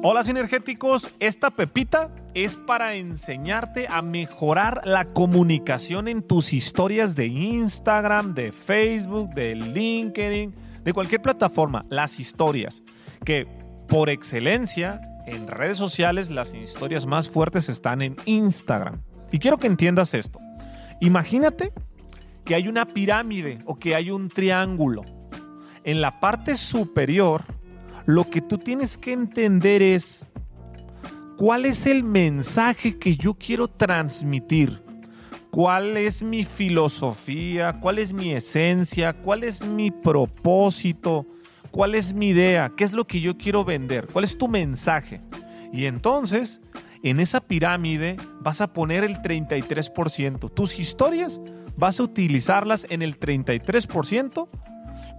Hola sinergéticos, esta pepita es para enseñarte a mejorar la comunicación en tus historias de Instagram, de Facebook, de LinkedIn, de cualquier plataforma, las historias, que por excelencia en redes sociales las historias más fuertes están en Instagram. Y quiero que entiendas esto. Imagínate que hay una pirámide o que hay un triángulo. En la parte superior lo que tú tienes que entender es cuál es el mensaje que yo quiero transmitir, cuál es mi filosofía, cuál es mi esencia, cuál es mi propósito, cuál es mi idea, qué es lo que yo quiero vender, cuál es tu mensaje. Y entonces, en esa pirámide vas a poner el 33%. Tus historias vas a utilizarlas en el 33%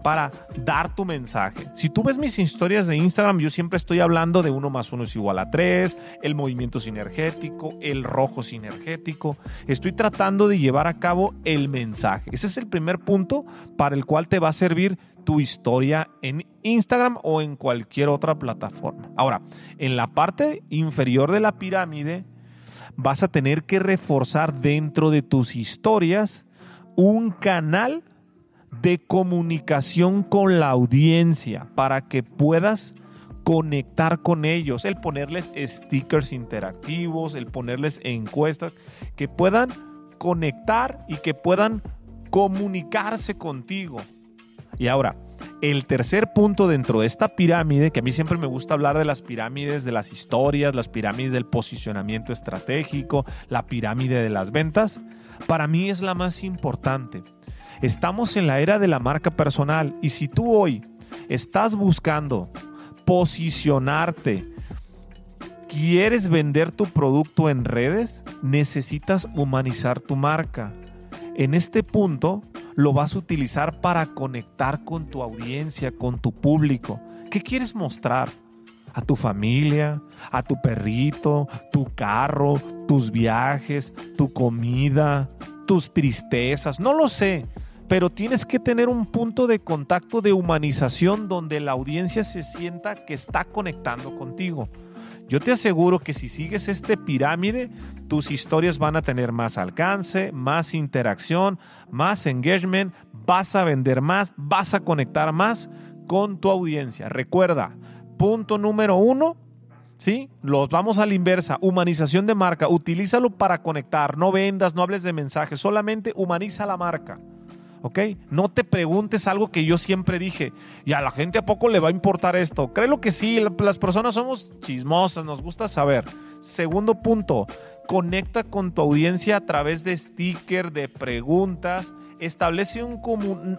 para dar tu mensaje. Si tú ves mis historias de Instagram, yo siempre estoy hablando de 1 más 1 es igual a 3, el movimiento sinergético, el rojo sinergético. Estoy tratando de llevar a cabo el mensaje. Ese es el primer punto para el cual te va a servir tu historia en Instagram o en cualquier otra plataforma. Ahora, en la parte inferior de la pirámide, vas a tener que reforzar dentro de tus historias un canal de comunicación con la audiencia para que puedas conectar con ellos, el ponerles stickers interactivos, el ponerles encuestas, que puedan conectar y que puedan comunicarse contigo. Y ahora, el tercer punto dentro de esta pirámide, que a mí siempre me gusta hablar de las pirámides de las historias, las pirámides del posicionamiento estratégico, la pirámide de las ventas, para mí es la más importante. Estamos en la era de la marca personal y si tú hoy estás buscando posicionarte, quieres vender tu producto en redes, necesitas humanizar tu marca. En este punto lo vas a utilizar para conectar con tu audiencia, con tu público. ¿Qué quieres mostrar? a tu familia, a tu perrito, tu carro, tus viajes, tu comida, tus tristezas, no lo sé pero tienes que tener un punto de contacto de humanización donde la audiencia se sienta que está conectando contigo. Yo te aseguro que si sigues este pirámide, tus historias van a tener más alcance, más interacción, más engagement, vas a vender más, vas a conectar más con tu audiencia. Recuerda, punto número uno, ¿sí? Los vamos a la inversa, humanización de marca, utilízalo para conectar, no vendas, no hables de mensajes, solamente humaniza la marca. ¿Ok? No te preguntes algo que yo siempre dije, y a la gente a poco le va a importar esto. Créelo que sí, las personas somos chismosas, nos gusta saber. Segundo punto, conecta con tu audiencia a través de stickers, de preguntas. Establece un,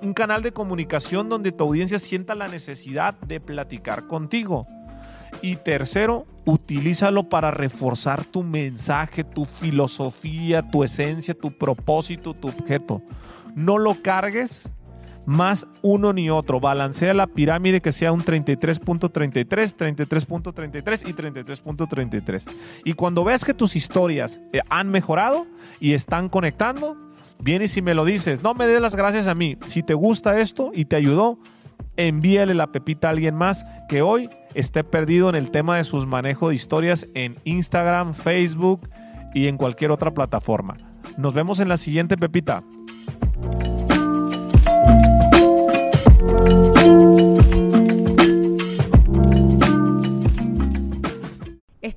un canal de comunicación donde tu audiencia sienta la necesidad de platicar contigo. Y tercero, utilízalo para reforzar tu mensaje, tu filosofía, tu esencia, tu propósito, tu objeto no lo cargues más uno ni otro. Balancea la pirámide que sea un 33.33, 33.33 y 33.33. Y cuando veas que tus historias eh, han mejorado y están conectando, vienes y me lo dices. No me des las gracias a mí. Si te gusta esto y te ayudó, envíale la pepita a alguien más que hoy esté perdido en el tema de sus manejos de historias en Instagram, Facebook y en cualquier otra plataforma. Nos vemos en la siguiente pepita.